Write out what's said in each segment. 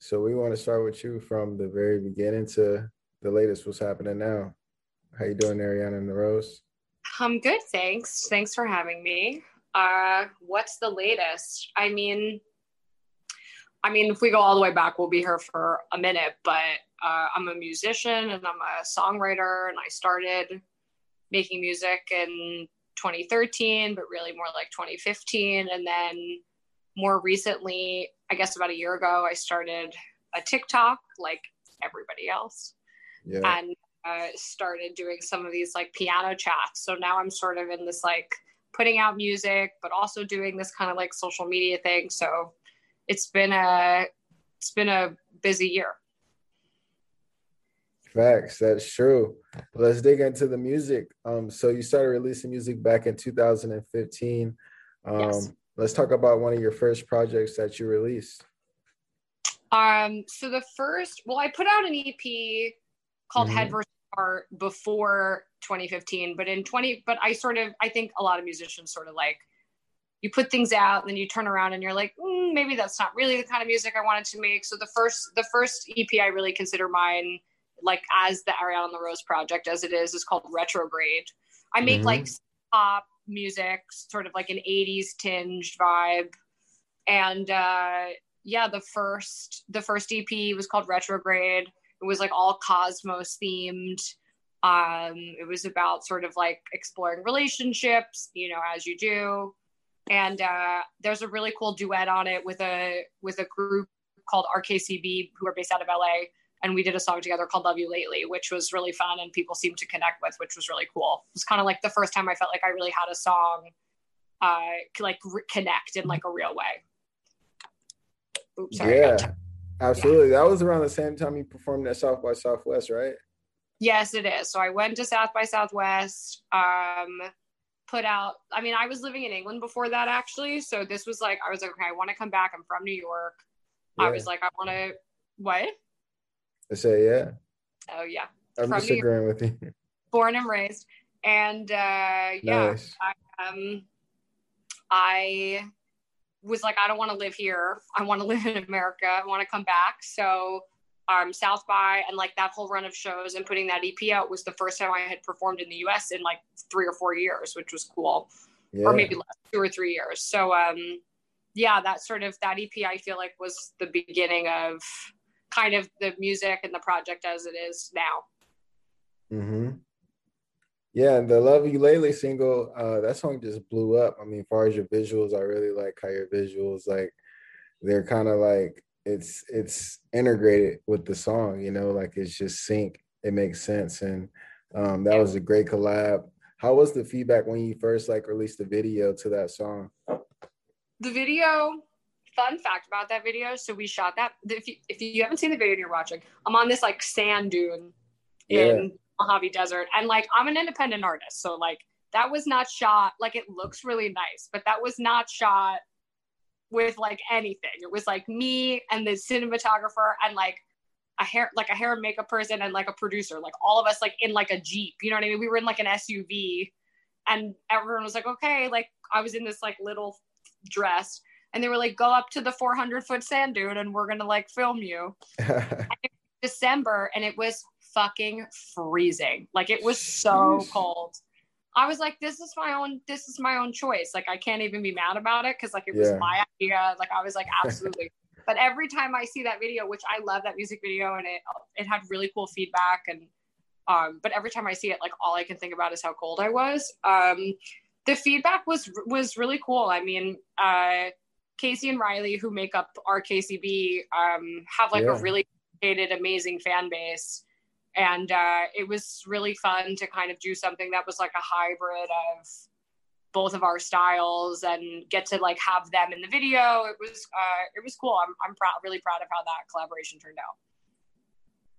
So we want to start with you from the very beginning to the latest. What's happening now? How you doing, Ariana and the Rose? I'm good, thanks. Thanks for having me. Uh, what's the latest? I mean, I mean, if we go all the way back, we'll be here for a minute. But uh, I'm a musician and I'm a songwriter, and I started making music in 2013, but really more like 2015. And then more recently, I guess about a year ago, I started a TikTok like everybody else. Yeah. And uh, started doing some of these like piano chats. So now I'm sort of in this like putting out music, but also doing this kind of like social media thing. So it's been a it's been a busy year. Facts, that's true. Let's dig into the music. Um, so you started releasing music back in 2015. Um, yes. Let's talk about one of your first projects that you released. Um, so the first, well, I put out an EP called mm-hmm. Head versus Heart before 2015, but in 20, but I sort of, I think a lot of musicians sort of like you put things out and then you turn around and you're like mm, maybe that's not really the kind of music i wanted to make so the first the first ep i really consider mine like as the ariana and the rose project as it is is called retrograde i make mm-hmm. like pop music sort of like an 80s tinged vibe. And uh yeah the first the first ep was called retrograde. It was like all cosmos themed. Um it was about sort of like exploring relationships you know as you do. And uh, there's a really cool duet on it with a with a group called RKCB who are based out of LA and we did a song together called Love You Lately which was really fun and people seemed to connect with which was really cool. It was kind of like the first time I felt like I really had a song uh like re- connect in like a real way. Oops, sorry, yeah. Absolutely. Yeah. That was around the same time you performed at South by Southwest, right? Yes, it is. So I went to South by Southwest. Um put out i mean i was living in england before that actually so this was like i was like okay i want to come back i'm from new york yeah. i was like i want to what i say yeah oh yeah i'm from just agreeing with you born and raised and uh yeah nice. I, um i was like i don't want to live here i want to live in america i want to come back so um, South by and like that whole run of shows and putting that EP out was the first time I had performed in the US in like three or four years, which was cool. Yeah. Or maybe less, two or three years. So um yeah, that sort of that EP I feel like was the beginning of kind of the music and the project as it is now. Mm-hmm. Yeah, the Love You Lately single, uh, that song just blew up. I mean, as far as your visuals, I really like how your visuals like they're kind of like it's it's integrated with the song you know like it's just sync it makes sense and um, that was a great collab how was the feedback when you first like released the video to that song the video fun fact about that video so we shot that if you, if you haven't seen the video and you're watching i'm on this like sand dune in mojave desert and like i'm an independent artist so like that was not shot like it looks really nice but that was not shot with like anything. It was like me and the cinematographer and like a hair like a hair and makeup person and like a producer, like all of us like in like a Jeep. You know what I mean? We were in like an SUV and everyone was like, okay, like I was in this like little dress and they were like, go up to the 400 foot sand dune and we're gonna like film you. December and it was fucking freezing. Like it was so cold. I was like, this is my own, this is my own choice. Like, I can't even be mad about it because like it was my idea. Like, I was like, absolutely. but every time I see that video, which I love that music video, and it it had really cool feedback, and um, but every time I see it, like all I can think about is how cold I was. Um, the feedback was was really cool. I mean, uh, Casey and Riley, who make up RKCB, um, have like yeah. a really amazing fan base. And uh, it was really fun to kind of do something that was like a hybrid of both of our styles and get to like have them in the video. It was uh, it was cool. I'm, I'm proud really proud of how that collaboration turned out.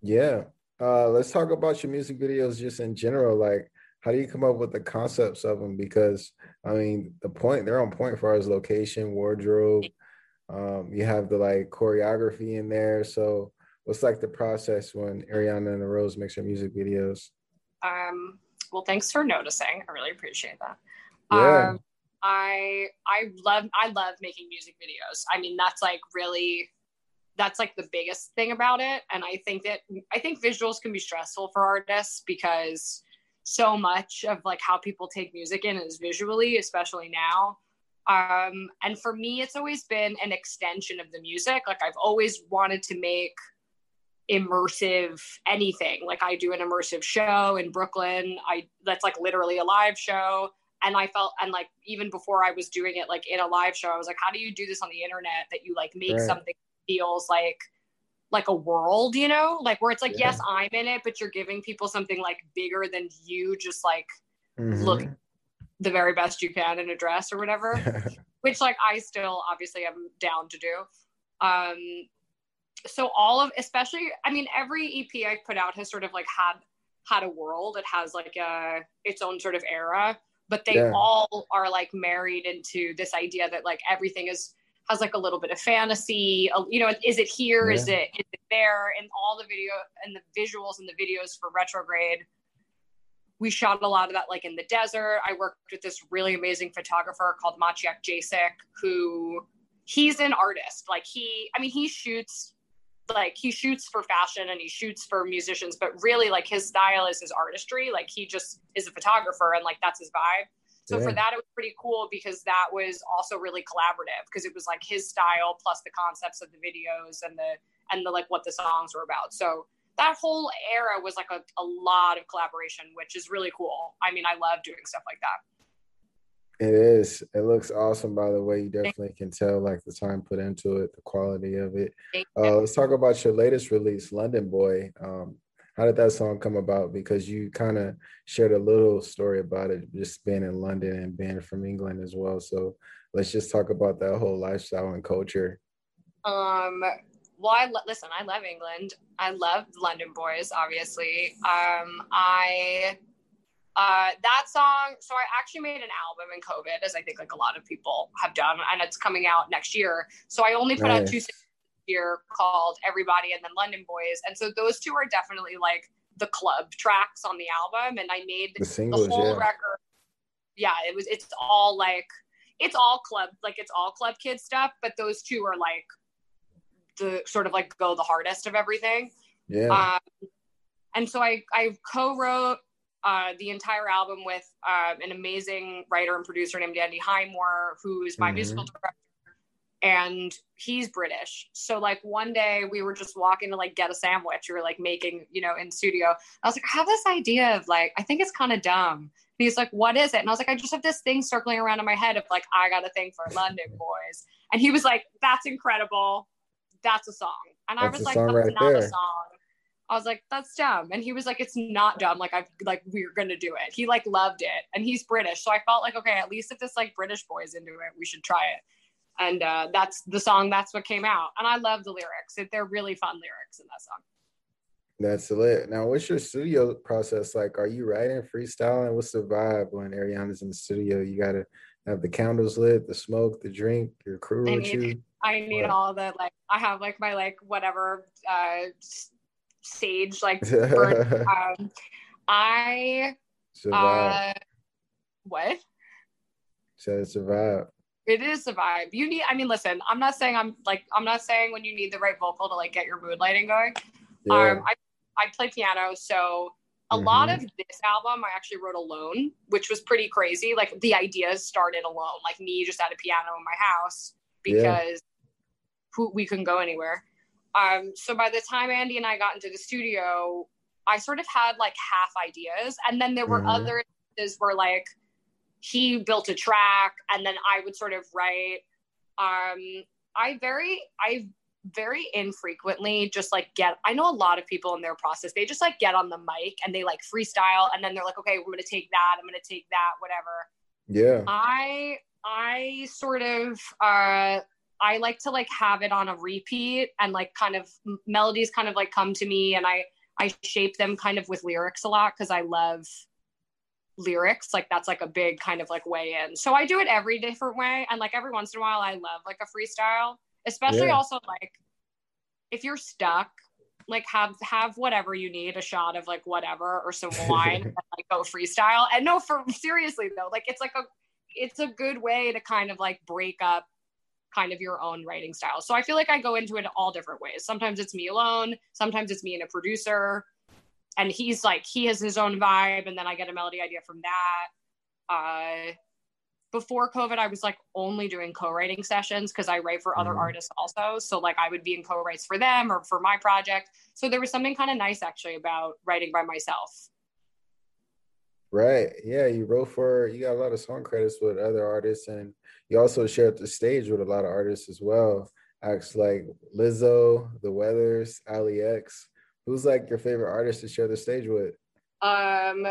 Yeah. Uh, let's talk about your music videos just in general. Like how do you come up with the concepts of them because i mean the point they're on point for as location wardrobe um, you have the like choreography in there so what's like the process when Ariana and the Rose makes her music videos? Um, well, thanks for noticing. I really appreciate that. Yeah. Um, I I love I love making music videos. I mean, that's like really that's like the biggest thing about it and i think that i think visuals can be stressful for artists because so much of like how people take music in is visually especially now. Um and for me it's always been an extension of the music. Like i've always wanted to make immersive anything. Like i do an immersive show in brooklyn. I that's like literally a live show. And i felt and like even before i was doing it like in a live show i was like how do you do this on the internet that you like make right. something feels like like a world you know like where it's like yeah. yes i'm in it but you're giving people something like bigger than you just like mm-hmm. look the very best you can in a dress or whatever which like i still obviously am down to do um so all of especially i mean every ep i put out has sort of like had had a world it has like a its own sort of era but they yeah. all are like married into this idea that like everything is has like a little bit of fantasy you know is it here? Yeah. Is it is it there and all the video and the visuals and the videos for retrograde we shot a lot of that like in the desert i worked with this really amazing photographer called maciek jasik who he's an artist like he i mean he shoots like he shoots for fashion and he shoots for musicians, but really like his style is his artistry. Like he just is a photographer and like that's his vibe. So yeah. for that, it was pretty cool because that was also really collaborative because it was like his style plus the concepts of the videos and the and the like what the songs were about. So that whole era was like a, a lot of collaboration, which is really cool. I mean, I love doing stuff like that. It is. It looks awesome, by the way. You definitely can tell like the time put into it, the quality of it. Uh, let's talk about your latest release, London Boy. Um, how did that song come about? Because you kind of shared a little story about it, just being in London and being from England as well. So let's just talk about that whole lifestyle and culture. Um. Well, I lo- listen. I love England. I love London Boys. Obviously. Um. I uh, that song, so I actually made an album in COVID, as I think like a lot of people have done, and it's coming out next year. So I only put nice. out two called Everybody and then London Boys, and so those two are definitely like the club tracks on the album. And I made the, singles, the whole yeah. record. Yeah, it was. It's all like it's all club, like it's all club kid stuff, but those two are like the sort of like go the hardest of everything. Yeah. Um, and so I I co-wrote uh, the entire album with uh, an amazing writer and producer named Andy Highmore, who is my mm-hmm. musical director, and he's British. So like one day we were just walking to like get a sandwich. We were like making, you know, in studio. I was like, I have this idea of like, I think it's kind of dumb. And he's like, what is it? And I was like, I just have this thing circling around in my head of like, I got a thing for London boys. And he was like, that's incredible. That's a song. And that's I was like, that's right not there. a song. I was like, that's dumb. And he was like, it's not dumb. Like, I like, we're going to do it. He like loved it. And he's British. So I felt like, okay, at least if this like British boy is into it, we should try it. And uh, that's the song. That's what came out. And I love the lyrics. It, they're really fun lyrics in that song. That's lit. Now, what's your studio process like? Are you writing, freestyling? What's the vibe when Ariana's in the studio? You got to have the candles lit, the smoke, the drink, your crew with you. I need what? all the like. I have like my like whatever uh sage like um, I survive. Uh, what? Said survive. It is a vibe. You need. I mean, listen. I'm not saying I'm like. I'm not saying when you need the right vocal to like get your mood lighting going. Yeah. Um, I I play piano, so a mm-hmm. lot of this album I actually wrote alone, which was pretty crazy. Like the ideas started alone, like me just at a piano in my house because yeah. who, we couldn't go anywhere. Um, so by the time Andy and I got into the studio, I sort of had like half ideas, and then there were mm-hmm. other instances where like he built a track, and then I would sort of write. Um, I very, I very infrequently just like get i know a lot of people in their process they just like get on the mic and they like freestyle and then they're like okay we're gonna take that i'm gonna take that whatever yeah i i sort of uh I like to like have it on a repeat and like kind of melodies kind of like come to me and I I shape them kind of with lyrics a lot because I love lyrics. Like that's like a big kind of like way in. So I do it every different way. And like every once in a while I love like a freestyle. Especially yeah. also like if you're stuck, like have have whatever you need, a shot of like whatever or some wine and like go freestyle. And no, for seriously though, like it's like a it's a good way to kind of like break up kind of your own writing style. So I feel like I go into it all different ways. Sometimes it's me alone, sometimes it's me and a producer. And he's like, he has his own vibe, and then I get a melody idea from that. Uh, before COVID, I was like only doing co-writing sessions because I write for other mm-hmm. artists also. So like I would be in co-writes for them or for my project. So there was something kind of nice actually about writing by myself. Right. Yeah, you wrote for you got a lot of song credits with other artists and you also shared the stage with a lot of artists as well. Acts like Lizzo, The Weathers, Allie X. Who's like your favorite artist to share the stage with? Um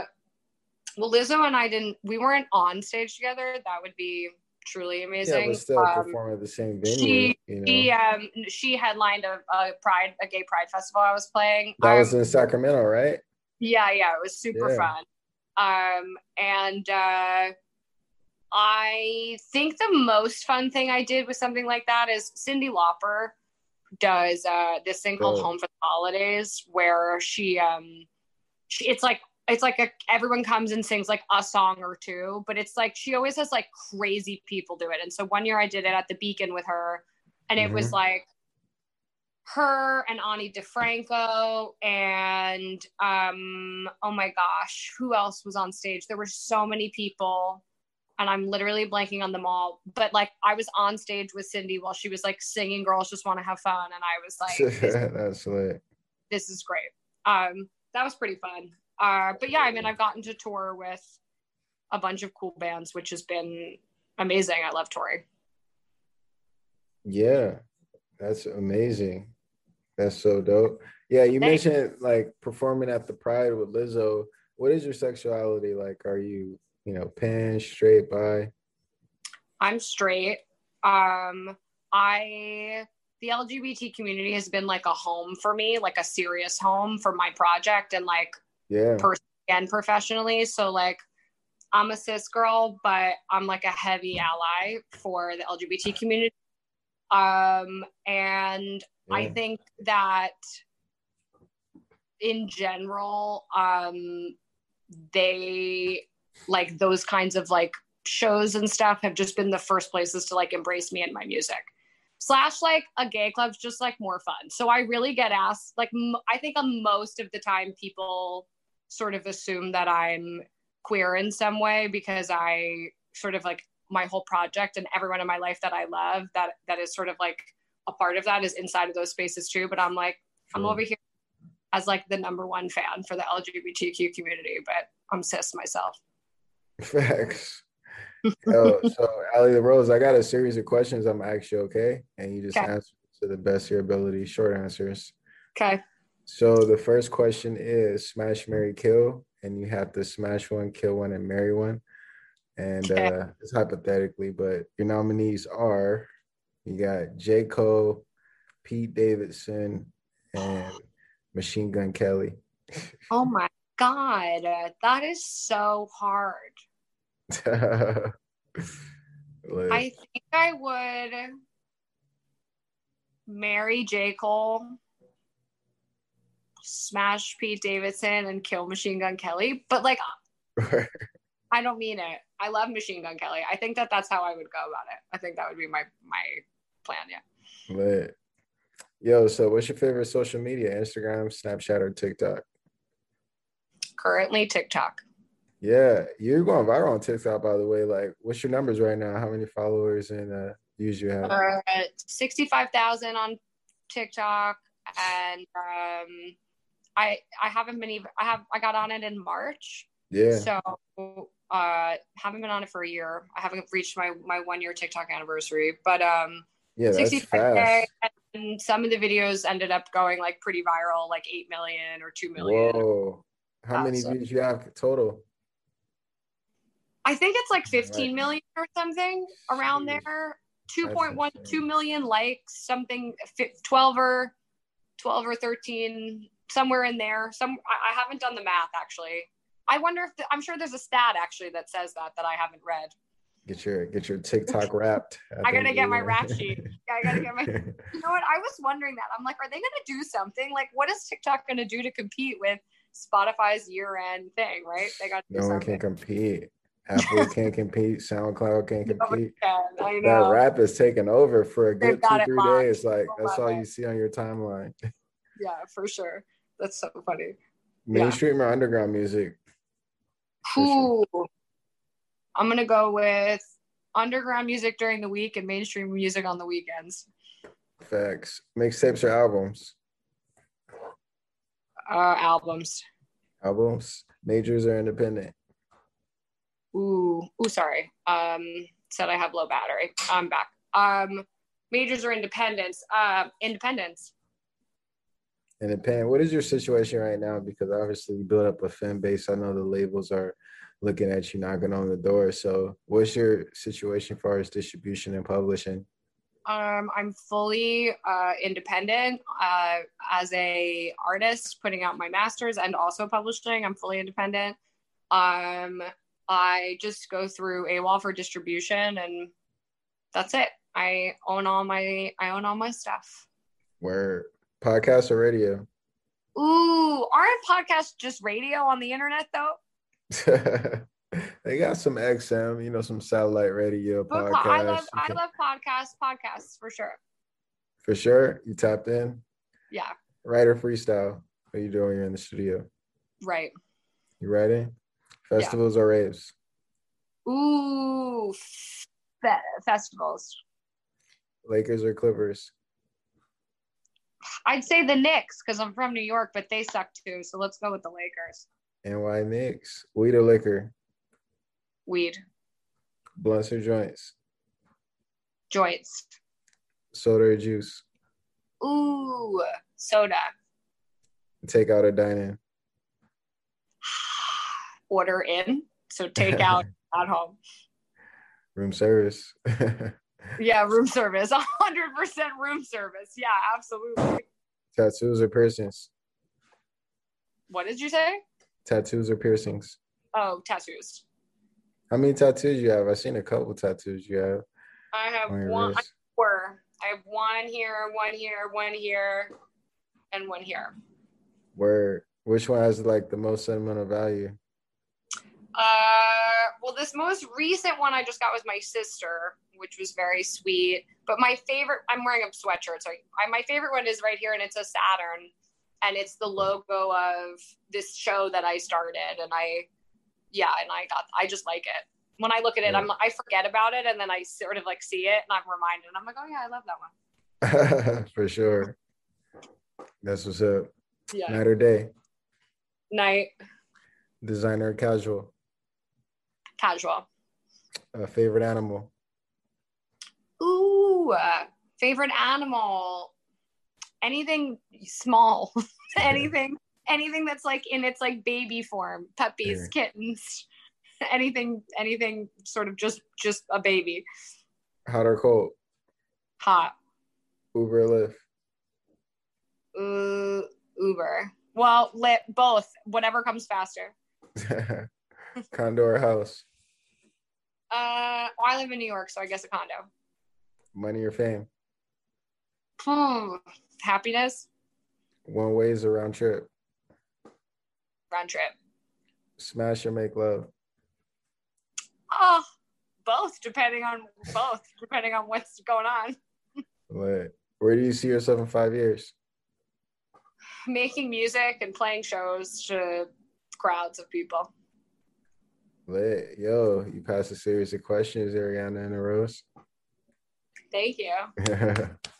well, Lizzo and I didn't. We weren't on stage together. That would be truly amazing. Yeah, but still um, perform at the same venue. She, you know? she, um, she headlined a, a, Pride, a gay Pride festival. I was playing. That um, was in Sacramento, right? Yeah, yeah, it was super yeah. fun. Um, and uh, I think the most fun thing I did with something like that is Cyndi Lauper does uh, this thing called oh. Home for the Holidays, where she um, she, it's like it's like a, everyone comes and sings like a song or two, but it's like she always has like crazy people do it. And so one year I did it at the Beacon with her, and mm-hmm. it was mm-hmm. like her and Ani DiFranco and um oh my gosh, who else was on stage? There were so many people and I'm literally blanking on them all. But like I was on stage with Cyndi while she was like singing "Girls Just Want to Have Fun," and I was like, this, "That's lit. This is great." Um, that was pretty fun. Uh, but yeah, I mean, I've gotten to tour with a bunch of cool bands, which has been amazing. I love touring. Yeah, that's amazing. That's so dope. Yeah, you Thanks. mentioned like performing at the Pride with Lizzo. What is your sexuality like? Are you, you know, pan, straight, bi? I'm straight. Um, I the LGBT community has been like a home for me, like a serious home for my project and like yeah personally and professionally so like i'm a cis girl but i'm like a heavy ally for the lgbt community um and yeah. i think that in general um they like those kinds of like shows and stuff have just been the first places to like embrace me and my music slash like a gay club's just like more fun so i really get asked like m- I think most of the time people sort of assume that I'm queer in some way because I sort of like my whole project and everyone in my life that I love that that is sort of like a part of that is inside of those spaces too. But I'm like, sure. I'm over here as like the number one fan for the LGBTQ community, but I'm cis myself. Facts. Yo, so Ali the Rose, I got a series of questions I'm gonna ask you, okay? And you just okay. answer to the best of your ability, short answers. Okay. So the first question is smash, marry, kill, and you have to smash one, kill one, and marry one. And uh, it's hypothetically, but your nominees are you got J. Cole, Pete Davidson, and Machine Gun Kelly. Oh my god, that is so hard. I think I would marry J. Cole smash Pete Davidson and kill Machine Gun Kelly, but like, I don't mean it. I love Machine Gun Kelly. I think that that's how I would go about it. I think that would be my my plan. Yeah. Lit. Yo, so what's your favorite social media? Instagram, Snapchat, or TikTok? Currently, TikTok. Yeah, you're going viral on TikTok, by the way. Like, what's your numbers right now? How many followers and uh, views you have? Uh, Sixty-five thousand on TikTok, and um, I I haven't been even I have I got on it in March. Yeah. So uh haven't been on it for a year. I haven't reached my my one year TikTok anniversary, but um yeah, that's fast. And some of the videos ended up going like pretty viral, like eight million or two million. Whoa! How uh, many so. views you have total? I think it's like 15 million or something around there. 2.1 2 million likes, something 12 or 12 or 13 somewhere in there. Some I, I haven't done the math actually. I wonder if the, I'm sure there's a stat actually that says that that I haven't read. Get your get your TikTok wrapped. I, I gotta get my rap sheet. Yeah, I gotta get my. you know what? I was wondering that. I'm like, are they gonna do something? Like, what is TikTok gonna do to compete with Spotify's year-end thing? Right? They got. no something. one can compete. Apple can't compete. SoundCloud can't compete. I That rap is taking over for a good two, three locked. days. Like I that's all you see on your timeline. Yeah, for sure. That's so funny. Mainstream or underground music? For sure. Cool. I'm gonna go with underground music during the week and mainstream music on the weekends. Facts. Mixtapes or albums? Uh, albums. Albums. Majors or independent? Ooh, ooh, sorry. Um, said I have low battery. I'm back. Um, majors are independence? Uh, independence. Independent. What is your situation right now? Because obviously you built up a fan base. I know the labels are looking at you knocking on the door. So what's your situation as far as distribution and publishing? Um, I'm fully uh, independent uh, as a artist, putting out my masters and also publishing. I'm fully independent. Um, I just go through AWAL for distribution, and that's it. I own all my I own all my stuff. Where podcast or radio? Ooh, aren't podcasts just radio on the internet though? they got some XM, you know, some satellite radio podcasts. I love I love podcasts. Podcasts for sure. for sure. You tapped in. Yeah, Writer freestyle. What are you doing? You're in the studio. right. You writing? Festivals or raves? Ooh, fe- festivals. Lakers or Clippers? I'd say the Knicks because I'm from New York, but they suck too. So let's go with the Lakers. NY Knicks. Weed or liquor? Weed, Blunts or joints? joints. Soda or juice? Ooh, soda. Takeout or dine-in? Order in. So take out at home. Room service. Yeah, room service. 100% room service. Yeah, absolutely. Tattoos or piercings? What did you say? Tattoos or piercings? Oh, tattoos. How many tattoos you have? I've seen a couple tattoos you have I have on one. I have four. I have one here, one here, one here, and one here. Where which one has like the most sentimental value? Uh, well, this most recent one I just got was my sister, which was very sweet. But my favorite, I'm wearing a sweatshirt, so I, my favorite one is right here, and it's a Saturn, and it's the logo of this show that I started, and I, yeah, and I got, I just like it. When I look at it, I'm, I forget about it, and then I sort of like see it, and I'm reminded, and I'm like, oh yeah, I love that one. For sure. That's what's up. Yeah. Night or day? Night, Designer casual? Casual. Uh, favorite animal? Ooh, uh, favorite animal. Anything small. anything anything that's like in its like baby form. Puppies, kittens. Anything anything sort of just just a baby. Hot or cold? Hot. Uber or Ooh, Uber. Well, lit both. Whatever comes faster. Condor house? Uh well, I live in New York, so I guess a condo. Money or fame? Hmm. Happiness, One ways a round trip? round trip. Smash or make love? Oh, both, depending on both, depending on what's going on. Lit. Where do you see yourself in five years? making music and playing shows to crowds of people. Lit. Yo, you passed a series of questions, Ariana and Rose. Thank you.